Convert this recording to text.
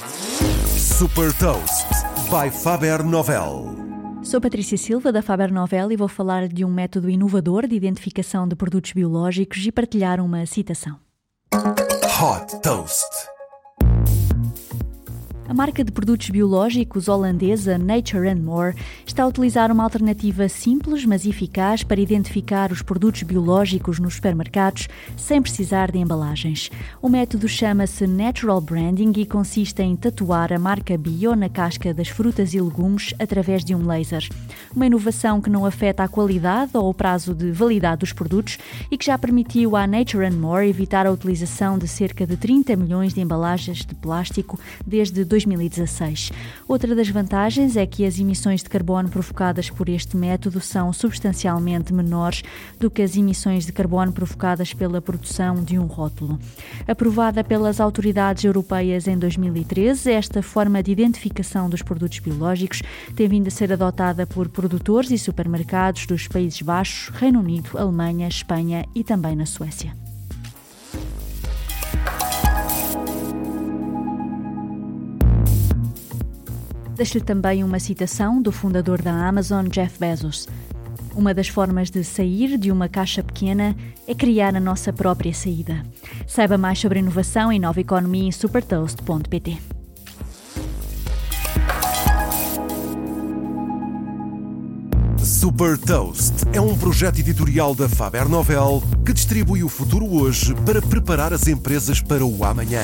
Super Toast by Faber Novel. Sou Patrícia Silva da Faber Novel e vou falar de um método inovador de identificação de produtos biológicos e partilhar uma citação. Hot Toast. A marca de produtos biológicos holandesa Nature and More está a utilizar uma alternativa simples, mas eficaz para identificar os produtos biológicos nos supermercados sem precisar de embalagens. O método chama-se Natural Branding e consiste em tatuar a marca bio na casca das frutas e legumes através de um laser. Uma inovação que não afeta a qualidade ou o prazo de validade dos produtos e que já permitiu à Nature and More evitar a utilização de cerca de 30 milhões de embalagens de plástico desde 2000 2016. Outra das vantagens é que as emissões de carbono provocadas por este método são substancialmente menores do que as emissões de carbono provocadas pela produção de um rótulo. Aprovada pelas autoridades europeias em 2013, esta forma de identificação dos produtos biológicos tem vindo a ser adotada por produtores e supermercados dos Países Baixos, Reino Unido, Alemanha, Espanha e também na Suécia. Deixo-lhe também uma citação do fundador da Amazon, Jeff Bezos. Uma das formas de sair de uma caixa pequena é criar a nossa própria saída. Saiba mais sobre inovação e nova economia em supertoast.pt. Super Toast é um projeto editorial da Faber Novel que distribui o futuro hoje para preparar as empresas para o amanhã.